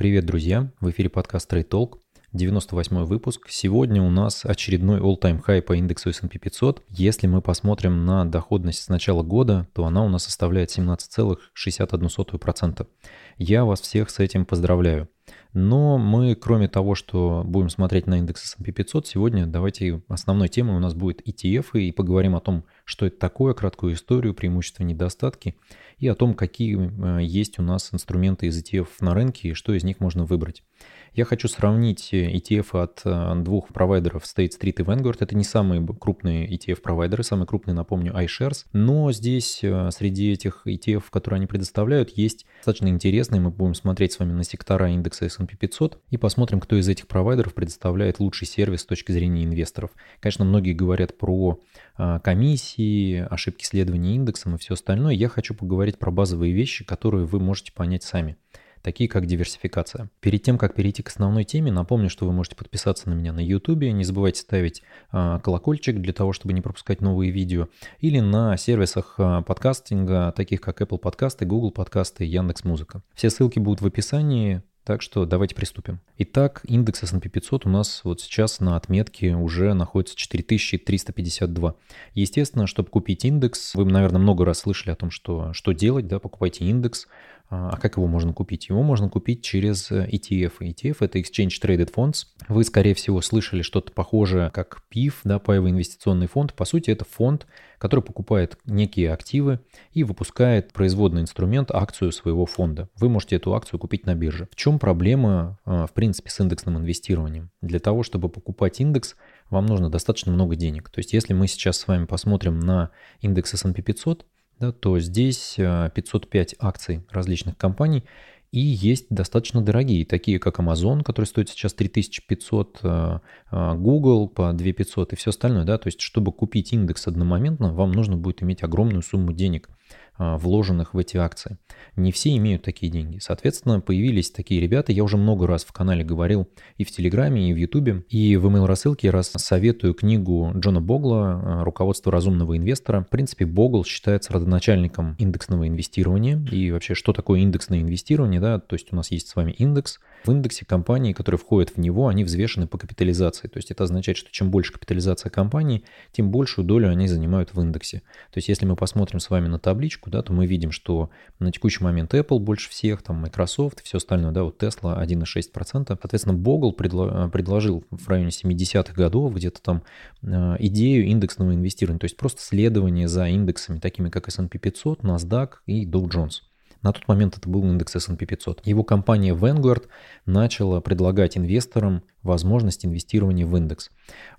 Привет, друзья! В эфире подкаст Trade Talk. 98 выпуск. Сегодня у нас очередной all-time high по индексу S&P 500. Если мы посмотрим на доходность с начала года, то она у нас составляет 17,61%. Я вас всех с этим поздравляю. Но мы, кроме того, что будем смотреть на индекс S&P 500, сегодня давайте основной темой у нас будет ETF и поговорим о том, что это такое, краткую историю, преимущества, недостатки и о том, какие э, есть у нас инструменты из ETF на рынке и что из них можно выбрать. Я хочу сравнить ETF от э, двух провайдеров State Street и Vanguard. Это не самые крупные ETF-провайдеры, самый крупный, напомню, iShares. Но здесь э, среди этих ETF, которые они предоставляют, есть достаточно интересные. Мы будем смотреть с вами на сектора индекса S&P 500 и посмотрим, кто из этих провайдеров предоставляет лучший сервис с точки зрения инвесторов. Конечно, многие говорят про э, комиссии, ошибки следования индексом и все остальное. Я хочу поговорить про базовые вещи, которые вы можете понять сами такие как диверсификация. Перед тем, как перейти к основной теме, напомню, что вы можете подписаться на меня на YouTube, не забывайте ставить а, колокольчик для того, чтобы не пропускать новые видео, или на сервисах а, подкастинга, таких как Apple подкасты, Google подкасты, Яндекс Музыка. Все ссылки будут в описании, так что давайте приступим. Итак, индекс S&P 500 у нас вот сейчас на отметке уже находится 4352. Естественно, чтобы купить индекс, вы, наверное, много раз слышали о том, что, что делать, да, покупайте индекс, а как его можно купить? Его можно купить через ETF. Э, ETF – это Exchange Traded Funds. Вы, скорее всего, слышали что-то похожее, как PIF, да, паевый инвестиционный фонд. По сути, это фонд, который покупает некие активы и выпускает производный инструмент, акцию своего фонда. Вы можете эту акцию купить на бирже. В чем проблема, э, в принципе, с индексным инвестированием? Для того, чтобы покупать индекс, вам нужно достаточно много денег. То есть, если мы сейчас с вами посмотрим на индекс S&P 500, да, то здесь 505 э, акций различных компаний, и есть достаточно дорогие, такие как Amazon, который стоит сейчас 3500, э, э, Google по 2500 и все остальное. Да? То есть, чтобы купить индекс одномоментно, вам нужно будет иметь огромную сумму денег. А, вложенных в эти акции. Не все имеют такие деньги. Соответственно, появились такие ребята. Я уже много раз в канале говорил и в Телеграме, и в Ютубе. И в email рассылке раз советую книгу Джона Богла а, «Руководство разумного инвестора». В принципе, Богл считается родоначальником индексного инвестирования. И вообще, что такое индексное инвестирование? Да? То есть у нас есть с вами индекс. В индексе компании, которые входят в него, они взвешены по капитализации. То есть это означает, что чем больше капитализация компании, тем большую долю они занимают в индексе. То есть если мы посмотрим с вами на табличку, да, то мы видим, что на текущий момент Apple больше всех, там Microsoft все остальное, да, вот Tesla 1,6%. Соответственно, Bogle предло- предложил в районе 70-х годов где-то там э, идею индексного инвестирования, то есть просто следование за индексами, такими как S&P 500, NASDAQ и Dow Jones. На тот момент это был индекс S&P 500. Его компания Vanguard начала предлагать инвесторам возможность инвестирования в индекс.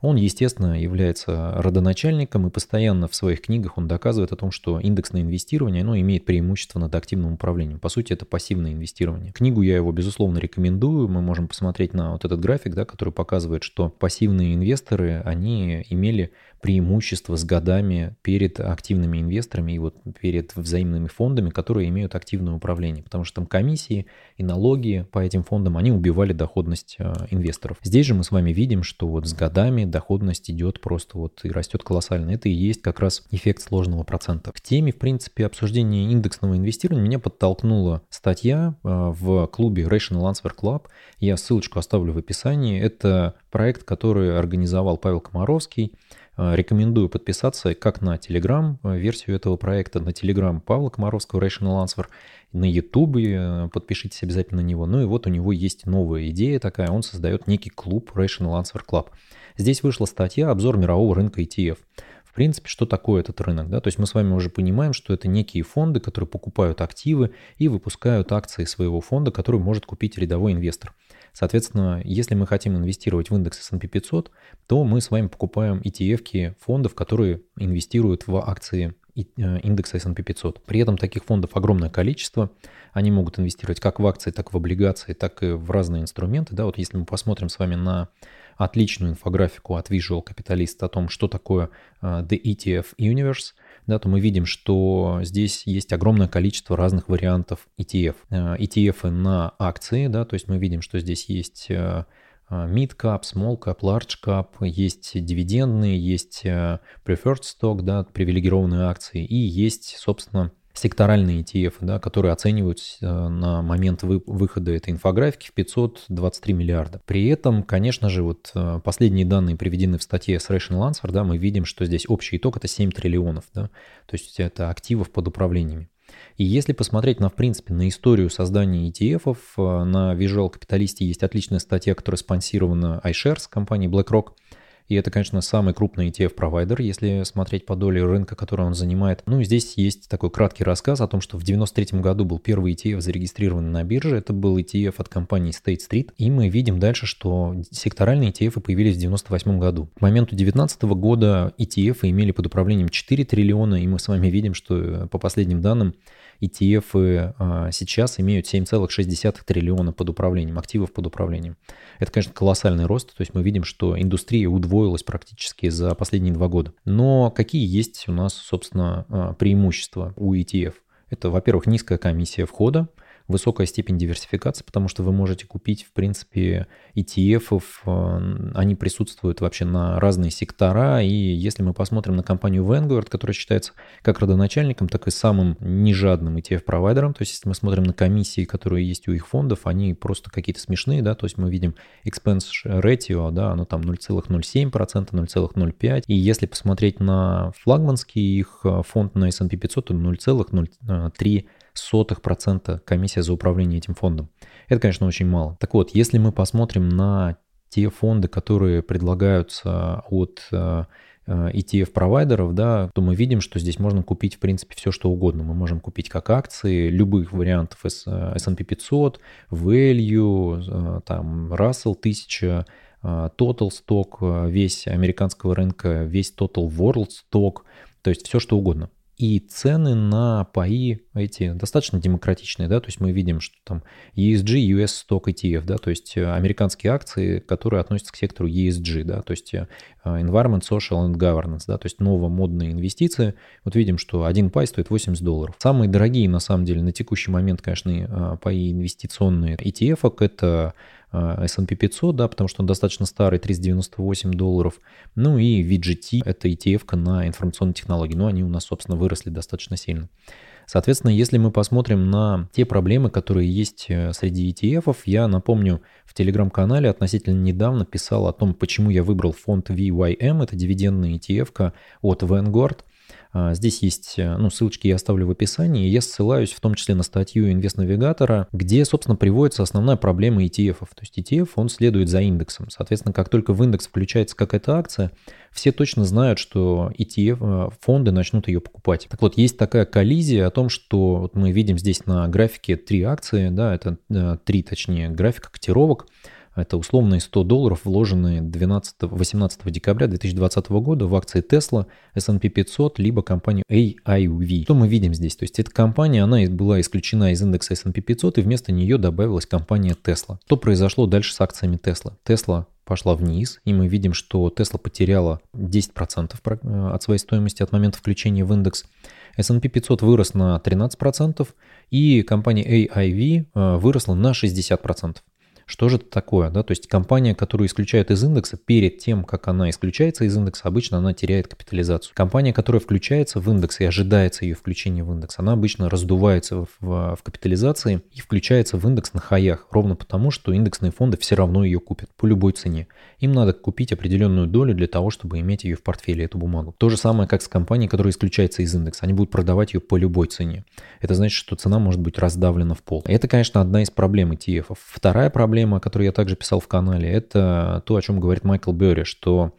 Он, естественно, является родоначальником и постоянно в своих книгах он доказывает о том, что индексное инвестирование оно имеет преимущество над активным управлением. По сути, это пассивное инвестирование. Книгу я его, безусловно, рекомендую. Мы можем посмотреть на вот этот график, да, который показывает, что пассивные инвесторы, они имели преимущество с годами перед активными инвесторами и вот перед взаимными фондами, которые имеют активное управление. Потому что там комиссии и налоги по этим фондам, они убивали доходность э, инвесторов. Здесь же мы с вами видим, что вот с годами доходность идет просто вот и растет колоссально. Это и есть как раз эффект сложного процента. К теме, в принципе, обсуждения индексного инвестирования меня подтолкнула статья э, в клубе Rational Answer Club. Я ссылочку оставлю в описании. Это проект, который организовал Павел Комаровский. Э, рекомендую подписаться как на Telegram э, версию этого проекта, на Telegram Павла Комаровского Rational Answer, на YouTube э, подпишитесь обязательно на него. Ну и вот у него есть новая идея такая, он создает некий клуб Rational Answer Club. Здесь вышла статья «Обзор мирового рынка ETF». В принципе, что такое этот рынок? Да? То есть мы с вами уже понимаем, что это некие фонды, которые покупают активы и выпускают акции своего фонда, который может купить рядовой инвестор. Соответственно, если мы хотим инвестировать в индекс S&P 500, то мы с вами покупаем ETF фондов, которые инвестируют в акции э, индекса S&P 500. При этом таких фондов огромное количество. Они могут инвестировать как в акции, так и в облигации, так и в разные инструменты. Да, вот если мы посмотрим с вами на отличную инфографику от Visual Capitalist о том, что такое э, The ETF Universe, да, то мы видим, что здесь есть огромное количество разных вариантов ETF. Э, ETF на акции, да, то есть мы видим, что здесь есть э, mid cap, small cap, large cap, есть дивидендные, есть preferred stock, да, привилегированные акции, и есть, собственно, секторальные ETF, да, которые оцениваются э, на момент вы, выхода этой инфографики в 523 миллиарда. При этом, конечно же, вот э, последние данные приведены в статье с Rational Answer, да, мы видим, что здесь общий итог это 7 триллионов, да, то есть это активов под управлениями. И если посмотреть на, в принципе, на историю создания ETF, э, на Visual Capitalist есть отличная статья, которая спонсирована iShares компанией BlackRock – и это, конечно, самый крупный ETF-провайдер, если смотреть по доле рынка, который он занимает. Ну и здесь есть такой краткий рассказ о том, что в 93 году был первый ETF зарегистрированный на бирже. Это был ETF от компании State Street. И мы видим дальше, что секторальные ETF появились в 98 году. К моменту 2019 года ETF имели под управлением 4 триллиона, и мы с вами видим, что э, по последним данным ETF а, сейчас имеют 7,6 триллиона под управлением, активов под управлением. Это, конечно, колоссальный рост, то есть мы видим, что индустрия удвоилась практически за последние два года. Но какие есть у нас, собственно, а, преимущества у ETF? Это, во-первых, низкая комиссия входа, высокая степень диверсификации, потому что вы можете купить, в принципе, ETF, э, они присутствуют вообще на разные сектора, и если мы посмотрим на компанию Vanguard, которая считается как родоначальником, так и самым нежадным ETF-провайдером, то есть если мы смотрим на комиссии, которые есть у их фондов, они просто какие-то смешные, да, то есть мы видим expense ratio, да, оно там 0,07%, 0,05%, и если посмотреть на флагманский их э, фонд на S&P 500, то 0,03% сотых процента комиссия за управление этим фондом. Это, конечно, очень мало. Так вот, если мы посмотрим на те фонды, которые предлагаются от э, э, ETF-провайдеров, да, то мы видим, что здесь можно купить, в принципе, все, что угодно. Мы можем купить как акции любых вариантов S&P 500, Value, э, там, Russell 1000, Total Stock, весь американского рынка, весь Total World Stock, то есть все, что угодно. И цены на паи эти достаточно демократичные, да, то есть мы видим, что там ESG, US Stock ETF, да, то есть э, американские акции, которые относятся к сектору ESG, да, то есть э, Environment, Social and Governance, да, то есть новомодные инвестиции. Вот видим, что один пай стоит 80 долларов. Самые дорогие, на самом деле, на текущий момент, конечно, э, паи инвестиционные ETF, это S&P 500, да, потому что он достаточно старый, 398 долларов. Ну и VGT, это ETF на информационные технологии, но они у нас, собственно, выросли достаточно сильно. Соответственно, если мы посмотрим на те проблемы, которые есть э, среди ETF, я напомню, в телеграм-канале относительно недавно писал о том, почему я выбрал фонд VYM, это дивидендная ETF от Vanguard. А, здесь есть, э, ну, ссылочки я оставлю в описании. Я ссылаюсь в том числе на статью инвест-навигатора, где, собственно, приводится основная проблема ETF. -ов. То есть ETF, он следует за индексом. Соответственно, как только в индекс включается какая-то акция, все точно знают, что ETF, э, фонды начнут ее покупать. Так вот, есть такая коллизия о том, что вот мы видим здесь на графике три акции, да, это э, три, точнее, графика котировок, это условные 100 долларов, вложенные 12, 18 декабря 2020 года в акции Tesla, S&P 500, либо компанию AIV. Что мы видим здесь? То есть эта компания, она была исключена из индекса S&P 500, и вместо нее добавилась компания Tesla. Что произошло дальше с акциями Tesla? Tesla пошла вниз, и мы видим, что Tesla потеряла 10% э, от своей стоимости от момента включения в индекс. S&P 500 вырос на 13%, и компания AIV э, выросла на 60%. Что же это такое? Да? То есть компания, которую исключают из индекса, перед тем, как она исключается из индекса, обычно она теряет капитализацию. Компания, которая включается в индекс и ожидается ее включения в индекс, она обычно раздувается в, в, в капитализации и включается в индекс на хаях, ровно потому, что индексные фонды все равно ее купят по любой цене. Им надо купить определенную долю для того, чтобы иметь ее в портфеле, эту бумагу. То же самое, как с компанией, которая исключается из индекса. Они будут продавать ее по любой цене. Это значит, что цена может быть раздавлена в пол. Это, конечно, одна из проблем ETF. Вторая проблема проблема, о которой я также писал в канале, это то, о чем говорит Майкл Берри, что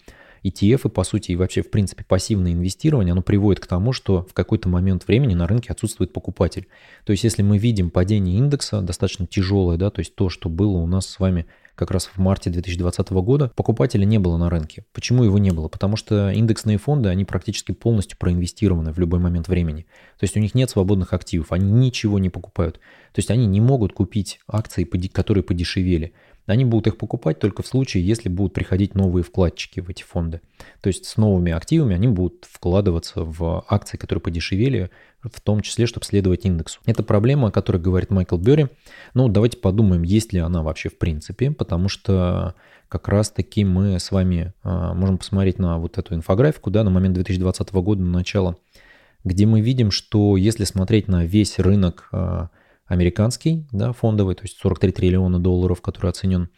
ETF, по сути, и вообще, в принципе, пассивное инвестирование, оно приводит к тому, что в какой-то момент времени на рынке отсутствует покупатель. То есть, если мы видим падение индекса, достаточно тяжелое, да, то есть то, что было у нас с вами как раз в марте 2020 года, покупателя не было на рынке. Почему его не было? Потому что индексные фонды, они практически полностью проинвестированы в любой момент времени. То есть у них нет свободных активов, они ничего не покупают. То есть они не могут купить акции, которые подешевели. Они будут их покупать только в случае, если будут приходить новые вкладчики в эти фонды. То есть с новыми активами они будут вкладываться в акции, которые подешевели, в том числе, чтобы следовать индексу. Это проблема, о которой говорит Майкл Берри. Ну, давайте подумаем, есть ли она вообще в принципе, потому что как раз-таки мы с вами а, можем посмотреть на вот эту инфографику, да, на момент 2020 года, на начало где мы видим, что если смотреть на весь рынок а, американский, да, фондовый, то есть 43 триллиона долларов, который оценен,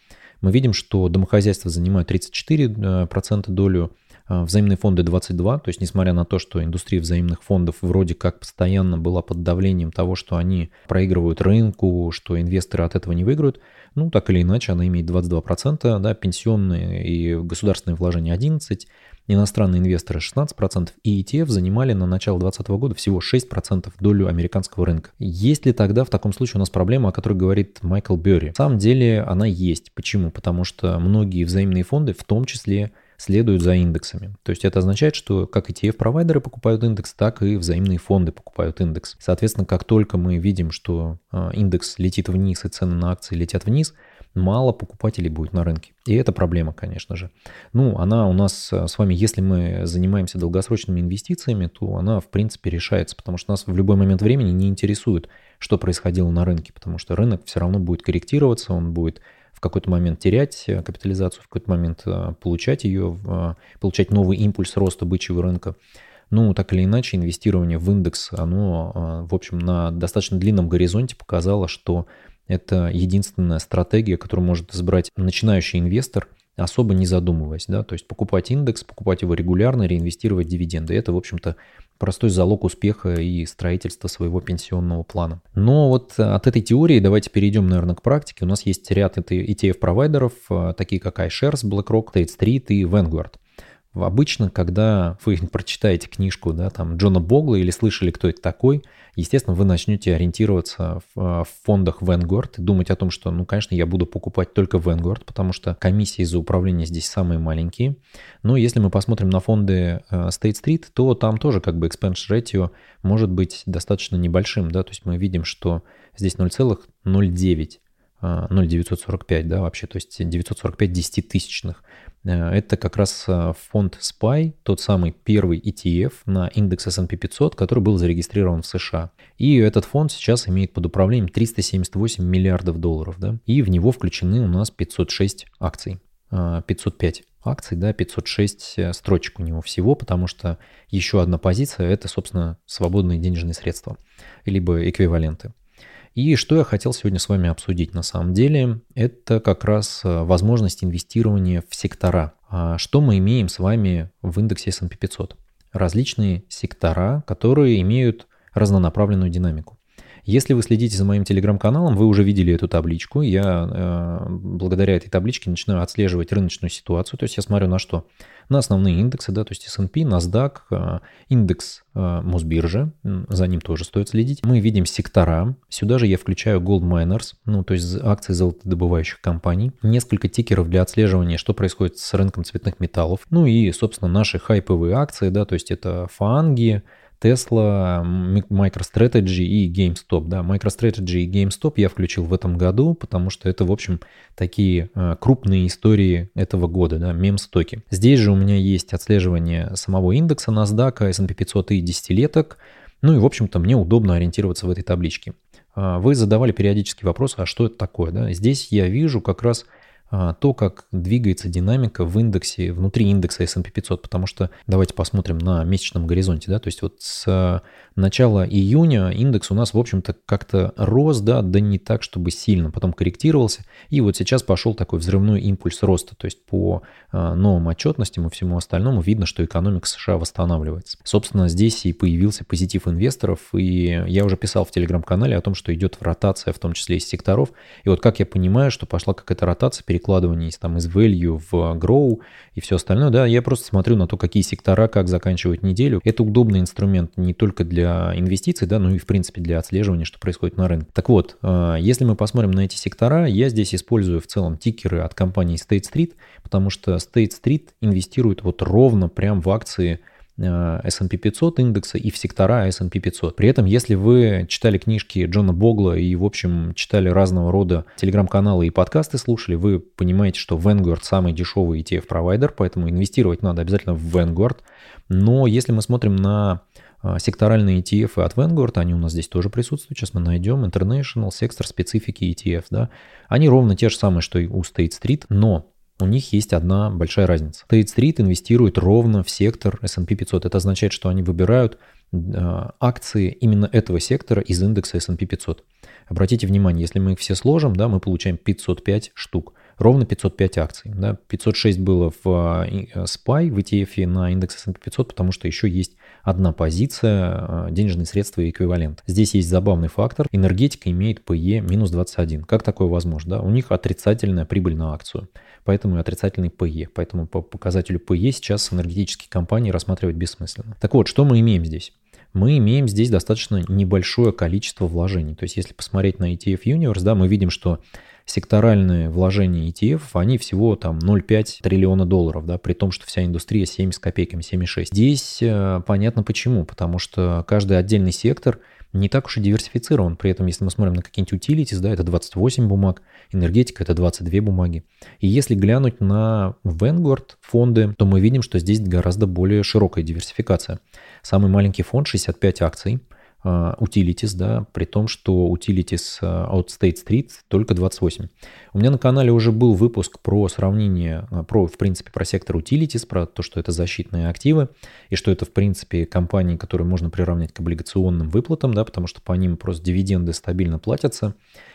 мы видим, что домохозяйства занимают 34% долю, а, взаимные фонды 22, то есть несмотря на то, что индустрия взаимных фондов вроде как постоянно была под давлением того, что они проигрывают рынку, что инвесторы от этого не выиграют, ну так или иначе она имеет 22%, да, пенсионные и государственные вложения 11%, иностранные инвесторы 16%, и ETF занимали на начало 2020 года всего 6% долю американского рынка. Есть ли тогда в таком случае у нас проблема, о которой говорит Майкл Берри? На самом деле она есть. Почему? Потому что многие взаимные фонды, в том числе следуют за индексами. То есть это означает, что как ETF-провайдеры покупают индекс, так и взаимные фонды покупают индекс. Соответственно, как только мы видим, что а, индекс летит вниз и цены на акции летят вниз, мало покупателей будет на рынке. И это проблема, конечно же. Ну, она у нас а, с вами, если мы занимаемся долгосрочными инвестициями, то она, в принципе, решается, потому что нас в любой момент времени не интересует, что происходило на рынке, потому что рынок все равно будет корректироваться, он будет в какой-то момент терять э, капитализацию, в какой-то момент э, получать ее, э, получать новый импульс роста бычьего рынка. Ну, так или иначе, инвестирование в индекс, оно, в общем, на достаточно длинном горизонте показало, что это единственная стратегия, которую может избрать начинающий инвестор, особо не задумываясь. Да? То есть покупать индекс, покупать его регулярно, реинвестировать дивиденды. Это, в общем-то, простой залог успеха и строительства своего пенсионного плана. Но вот от этой теории давайте перейдем, наверное, к практике. У нас есть ряд ETF-провайдеров, э, такие как iShares, BlackRock, State Street и Vanguard. Обычно, когда вы прочитаете книжку да, там, Джона Богла или слышали, кто это такой, естественно, вы начнете ориентироваться в, в фондах Vanguard и думать о том, что, ну, конечно, я буду покупать только Vanguard, потому что комиссии за управление здесь самые маленькие. Но если мы посмотрим на фонды э, State Street, то там тоже как бы expense ratio может быть достаточно небольшим, да, то есть мы видим, что здесь 0,09 0,945, да, вообще, то есть 945 десятитысячных. Э, это как раз э, фонд SPY, тот самый первый ETF на индекс S&P 500, который был зарегистрирован в США. И этот фонд сейчас имеет под управлением 378 миллиардов долларов, да, и в него включены у нас 506 акций. 505 э, акций, да, 506 строчек у него всего, потому что еще одна позиция – это, собственно, свободные денежные средства, либо эквиваленты. И что я хотел сегодня с вами обсудить на самом деле, это как раз э, возможность инвестирования в сектора. А что мы имеем с вами в индексе S&P 500? Различные сектора, которые имеют разнонаправленную динамику. Если вы следите за моим телеграм-каналом, вы уже видели эту табличку. Я э, благодаря этой табличке начинаю отслеживать рыночную ситуацию. То есть я смотрю на что? На основные индексы, да, то есть S&P, NASDAQ, э, индекс э, Мосбиржи, за ним тоже стоит следить. Мы видим сектора. Сюда же я включаю Gold Miners, ну, то есть акции золотодобывающих компаний. Несколько тикеров для отслеживания, что происходит с рынком цветных металлов. Ну и, собственно, наши хайповые акции, да, то есть это фанги, Tesla, MicroStrategy и GameStop. Да, MicroStrategy и GameStop я включил в этом году, потому что это, в общем, такие э, крупные истории этого года, да, мем-стоки. Здесь же у меня есть отслеживание самого индекса NASDAQ, S&P 500 и десятилеток. Ну и, в общем-то, мне удобно ориентироваться в этой табличке. А, вы задавали периодически вопрос, а что это такое? Да? Здесь я вижу как раз то, как двигается динамика в индексе, внутри индекса S&P 500, потому что давайте посмотрим на месячном горизонте, да, то есть вот с начала июня индекс у нас, в общем-то, как-то рос, да, да не так, чтобы сильно, потом корректировался, и вот сейчас пошел такой взрывной импульс роста, то есть по а, новым отчетностям и всему остальному видно, что экономика США восстанавливается. Собственно, здесь и появился позитив инвесторов, и я уже писал в телеграм-канале о том, что идет ротация, в том числе из секторов, и вот как я понимаю, что пошла какая-то ротация, перекладывание из, там, из value в grow и все остальное, да, я просто смотрю на то, какие сектора, как заканчивать неделю. Это удобный инструмент не только для инвестиций, да, но и, в принципе, для отслеживания, что происходит на рынке. Так вот, а, если мы посмотрим на эти сектора, я здесь использую в целом тикеры от компании State Street, потому что State Street инвестирует вот ровно прям в акции Э, S&P 500 индекса и в сектора S&P 500. При этом, если вы читали книжки Джона Богла и, в общем, читали разного рода телеграм-каналы и подкасты слушали, вы понимаете, что Vanguard самый дешевый ETF-провайдер, поэтому инвестировать надо обязательно в Vanguard. Но если мы смотрим на э, секторальные ETF от Vanguard, они у нас здесь тоже присутствуют, сейчас мы найдем International Sector Specific ETF, да, они ровно те же самые, что и у State Street, но у них есть одна большая разница. State Street инвестирует ровно в сектор S&P 500. Это означает, что они выбирают э, акции именно этого сектора из индекса S&P 500. Обратите внимание, если мы их все сложим, да, мы получаем 505 штук ровно 505 акций. Да? 506 было в э, SPY, в ETF на индекс S&P 500, потому что еще есть одна позиция, э, денежные средства и эквивалент. Здесь есть забавный фактор. Энергетика имеет PE минус 21. Как такое возможно? Да? У них отрицательная прибыль на акцию, поэтому и отрицательный PE. Поэтому по показателю PE сейчас энергетические компании рассматривать бессмысленно. Так вот, что мы имеем здесь? мы имеем здесь достаточно небольшое количество вложений. То есть если посмотреть на ETF Universe, да, мы видим, что секторальные вложения ETF, они всего там 0,5 триллиона долларов, да, при том, что вся индустрия 7 с копейками, 7,6. Здесь э, понятно почему, потому что каждый отдельный сектор не так уж и диверсифицирован. При этом, если мы смотрим на какие-нибудь utilities, да, это 28 бумаг, энергетика это 22 бумаги. И если глянуть на Vanguard фонды, то мы видим, что здесь гораздо более широкая диверсификация. Самый маленький фонд 65 акций – а, utilities, да, при том, что utilities а, от State Street только 28. У меня на канале уже был выпуск про сравнение, а, про, в принципе, про сектор utilities, про то, что это защитные активы, и что это, в принципе, компании, которые можно приравнять к облигационным выплатам, да, потому что по ним просто дивиденды стабильно платятся,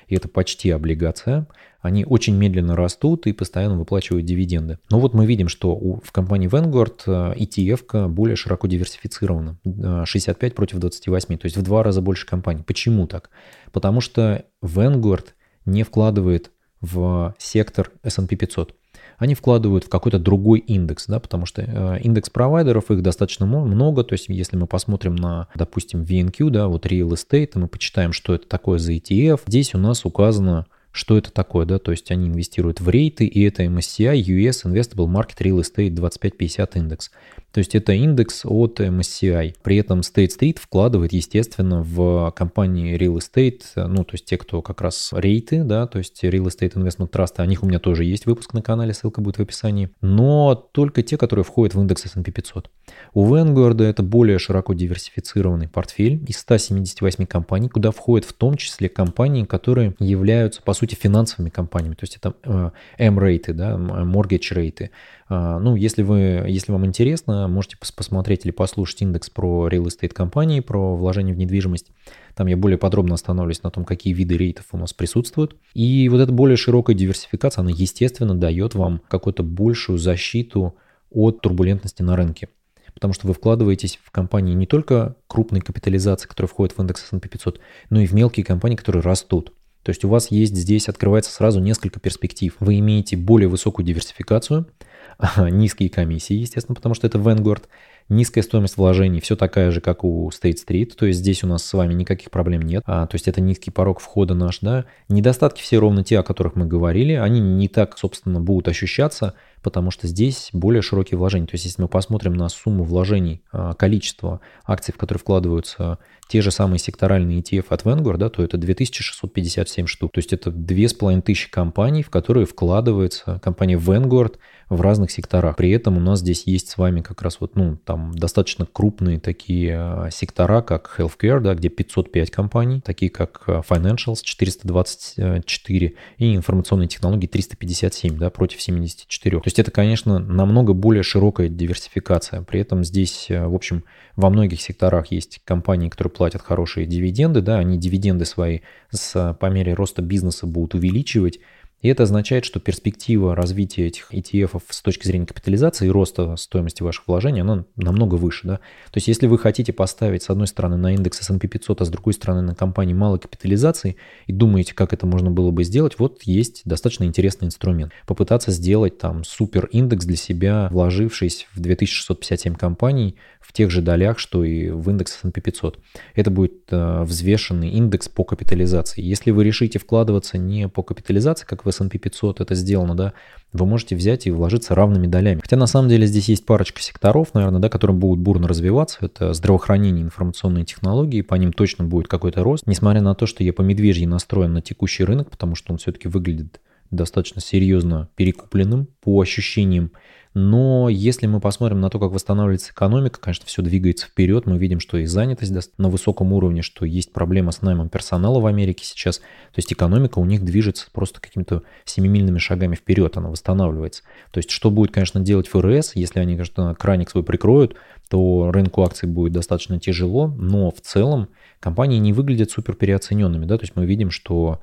и это почти облигация они очень медленно растут и постоянно выплачивают дивиденды. Но вот мы видим, что у, в компании Vanguard э, ETF более широко диверсифицирована. 65 против 28, то есть в два раза больше компаний. Почему так? Потому что Vanguard не вкладывает в сектор S&P 500 они вкладывают в какой-то другой индекс, да, потому что э, индекс провайдеров их достаточно много, то есть если мы посмотрим на, допустим, VNQ, да, вот Real Estate, мы почитаем, что это такое за ETF, здесь у нас указано что это такое, да, то есть они инвестируют в рейты, и это MSCI US Investable Market Real Estate 2550 индекс. То есть это индекс от MSCI. При этом State Street вкладывает, естественно, в компании Real Estate, ну, то есть те, кто как раз рейты, да, то есть Real Estate Investment Trust, о них у меня тоже есть выпуск на канале, ссылка будет в описании, но только те, которые входят в индекс S&P 500. У Vanguard это более широко диверсифицированный портфель из 178 компаний, куда входят в том числе компании, которые являются, по сути, финансовыми компаниями, то есть это э, M-рейты, да, mortgage рейты, а, ну, если, вы, если вам интересно, можете посмотреть или послушать индекс про real estate компании, про вложение в недвижимость. Там я более подробно остановлюсь на том, какие виды рейтов у нас присутствуют. И вот эта более широкая диверсификация, она, естественно, дает вам какую-то большую защиту от турбулентности на рынке. Потому что вы вкладываетесь в компании не только крупной капитализации, которые входят в индекс S&P 500, но и в мелкие компании, которые растут. То есть у вас есть здесь, открывается сразу несколько перспектив. Вы имеете более высокую диверсификацию – низкие комиссии, естественно, потому что это Vanguard, низкая стоимость вложений, все такая же, как у State Street, то есть здесь у нас с вами никаких проблем нет, а, то есть это низкий порог входа наш, да. Недостатки все ровно те, о которых мы говорили, они не так, собственно, будут ощущаться, потому что здесь более широкие вложения. То есть если мы посмотрим на сумму вложений, а, количество акций, в которые вкладываются те же самые секторальные ETF от Vanguard, да, то это 2657 штук. То есть это 2500 компаний, в которые вкладывается компания Vanguard в разных секторах. При этом у нас здесь есть с вами как раз вот, ну, там достаточно крупные такие а, сектора, как Healthcare, да, где 505 компаний, такие как а, Financials 424 и информационные технологии 357, да, против 74. То есть это, конечно, намного более широкая диверсификация. При этом здесь, в общем, во многих секторах есть компании, которые платят хорошие дивиденды, да, они дивиденды свои с, по мере роста бизнеса будут увеличивать, и это означает, что перспектива развития этих ETF с точки зрения капитализации и роста стоимости ваших вложений, она намного выше. Да? То есть если вы хотите поставить с одной стороны на индекс S&P 500, а с другой стороны на компании малой капитализации и думаете, как это можно было бы сделать, вот есть достаточно интересный инструмент. Попытаться сделать там супер индекс для себя, вложившись в 2657 компаний в тех же долях, что и в индекс S&P 500. Это будет э, взвешенный индекс по капитализации. Если вы решите вкладываться не по капитализации, как в S&P 500 это сделано, да, вы можете взять и вложиться равными долями. Хотя на самом деле здесь есть парочка секторов, наверное, да, которые будут бурно развиваться. Это здравоохранение, информационные технологии, по ним точно будет какой-то рост. Несмотря на то, что я по медвежьи настроен на текущий рынок, потому что он все-таки выглядит достаточно серьезно перекупленным по ощущениям. Но если мы посмотрим на то, как восстанавливается экономика, конечно, все двигается вперед. Мы видим, что и занятость на высоком уровне, что есть проблема с наймом персонала в Америке сейчас. То есть экономика у них движется просто какими-то семимильными шагами вперед, она восстанавливается. То есть что будет, конечно, делать ФРС, если они, конечно, краник свой прикроют, то рынку акций будет достаточно тяжело, но в целом компании не выглядят супер переоцененными. Да? То есть мы видим, что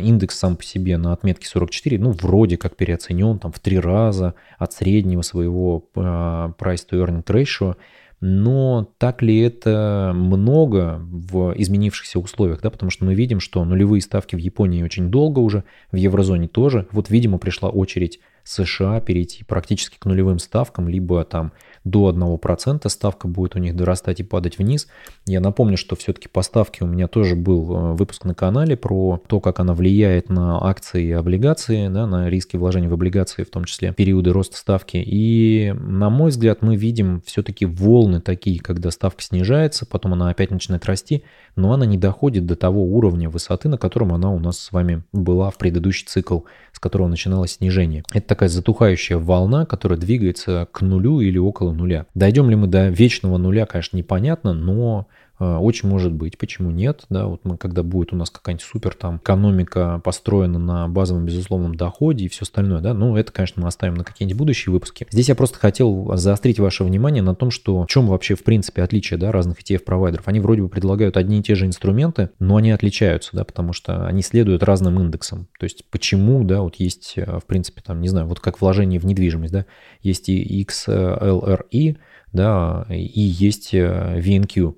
индекс сам по себе на отметке 44, ну, вроде как переоценен там в три раза от среднего своего а, price to earning ratio, но так ли это много в изменившихся условиях, да, потому что мы видим, что нулевые ставки в Японии очень долго уже, в еврозоне тоже. Вот, видимо, пришла очередь США перейти практически к нулевым ставкам, либо там до 1% ставка будет у них дорастать и падать вниз. Я напомню, что все-таки по ставке у меня тоже был э, выпуск на канале про то, как она влияет на акции и облигации, да, на риски вложений в облигации, в том числе периоды роста ставки. И, на мой взгляд, мы видим все-таки волны такие, когда ставка снижается, потом она опять начинает расти, но она не доходит до того уровня высоты, на котором она у нас с вами была в предыдущий цикл, с которого начиналось снижение. Это такая затухающая волна, которая двигается к нулю или около нуля. Дойдем ли мы до вечного нуля, конечно, непонятно, но очень может быть, почему нет, да, вот мы, когда будет у нас какая-нибудь супер там экономика построена на базовом безусловном доходе и все остальное, да, ну это, конечно, мы оставим на какие-нибудь будущие выпуски. Здесь я просто хотел заострить ваше внимание на том, что в чем вообще в принципе отличие, да, разных ETF-провайдеров. Они вроде бы предлагают одни и те же инструменты, но они отличаются, да, потому что они следуют разным индексам. То есть почему, да, вот есть, э, в принципе, там, не знаю, вот как вложение в недвижимость, да, есть и XLRI, да, и есть э, VNQ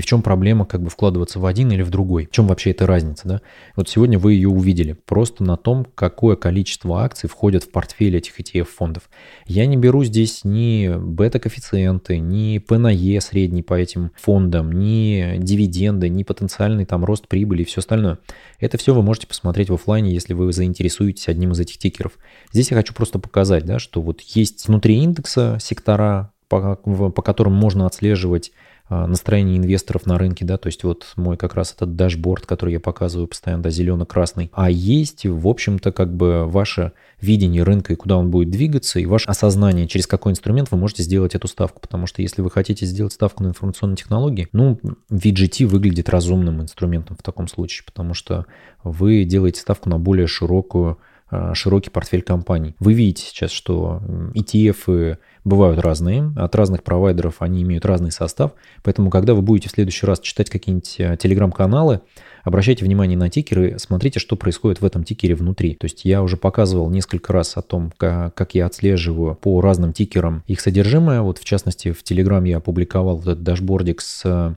и в чем проблема как бы вкладываться в один или в другой. В чем вообще эта разница, да? Вот сегодня вы ее увидели просто на том, какое количество акций входят в портфель этих ETF-фондов. Я не беру здесь ни бета-коэффициенты, ни P на E средний по этим фондам, ни дивиденды, ни потенциальный там рост прибыли и все остальное. Это все вы можете посмотреть в офлайне, если вы заинтересуетесь одним из этих тикеров. Здесь я хочу просто показать, да, что вот есть внутри индекса сектора, по, по которым можно отслеживать настроение инвесторов на рынке, да, то есть вот мой как раз этот дашборд, который я показываю постоянно, да, зелено-красный, а есть, в общем-то, как бы ваше видение рынка и куда он будет двигаться, и ваше осознание, через какой инструмент вы можете сделать эту ставку, потому что если вы хотите сделать ставку на информационные технологии, ну, VGT выглядит разумным инструментом в таком случае, потому что вы делаете ставку на более широкую а, широкий портфель компаний. Вы видите сейчас, что ETF бывают разные, от разных провайдеров они имеют разный состав, поэтому когда вы будете в следующий раз читать какие-нибудь а, телеграм-каналы, обращайте внимание на тикеры, смотрите, что происходит в этом тикере внутри. То есть я уже показывал несколько раз о том, как, я отслеживаю по разным тикерам их содержимое. Вот в частности в Телеграм я опубликовал вот этот дашбордик с а,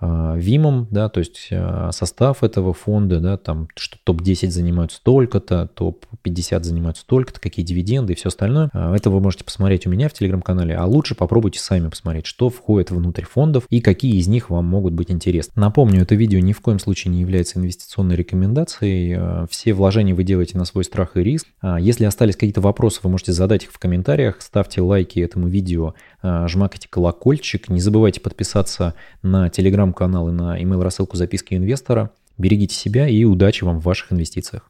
ВИМом, да, то есть а, состав этого фонда, да, там, что топ-10 занимают столько-то, топ-50 занимают столько-то, какие дивиденды и все остальное. А, это вы можете посмотреть у меня в телеграм-канале, а лучше попробуйте сами посмотреть, что входит внутрь фондов и какие из них вам могут быть интересны. Напомню, это видео ни в коем случае не является инвестиционной рекомендацией. Все вложения вы делаете на свой страх и риск. Если остались какие-то вопросы, вы можете задать их в комментариях, ставьте лайки этому видео, жмакайте колокольчик, не забывайте подписаться на телеграм телеграм-канал и на email рассылку записки инвестора. Берегите себя и удачи вам в ваших инвестициях.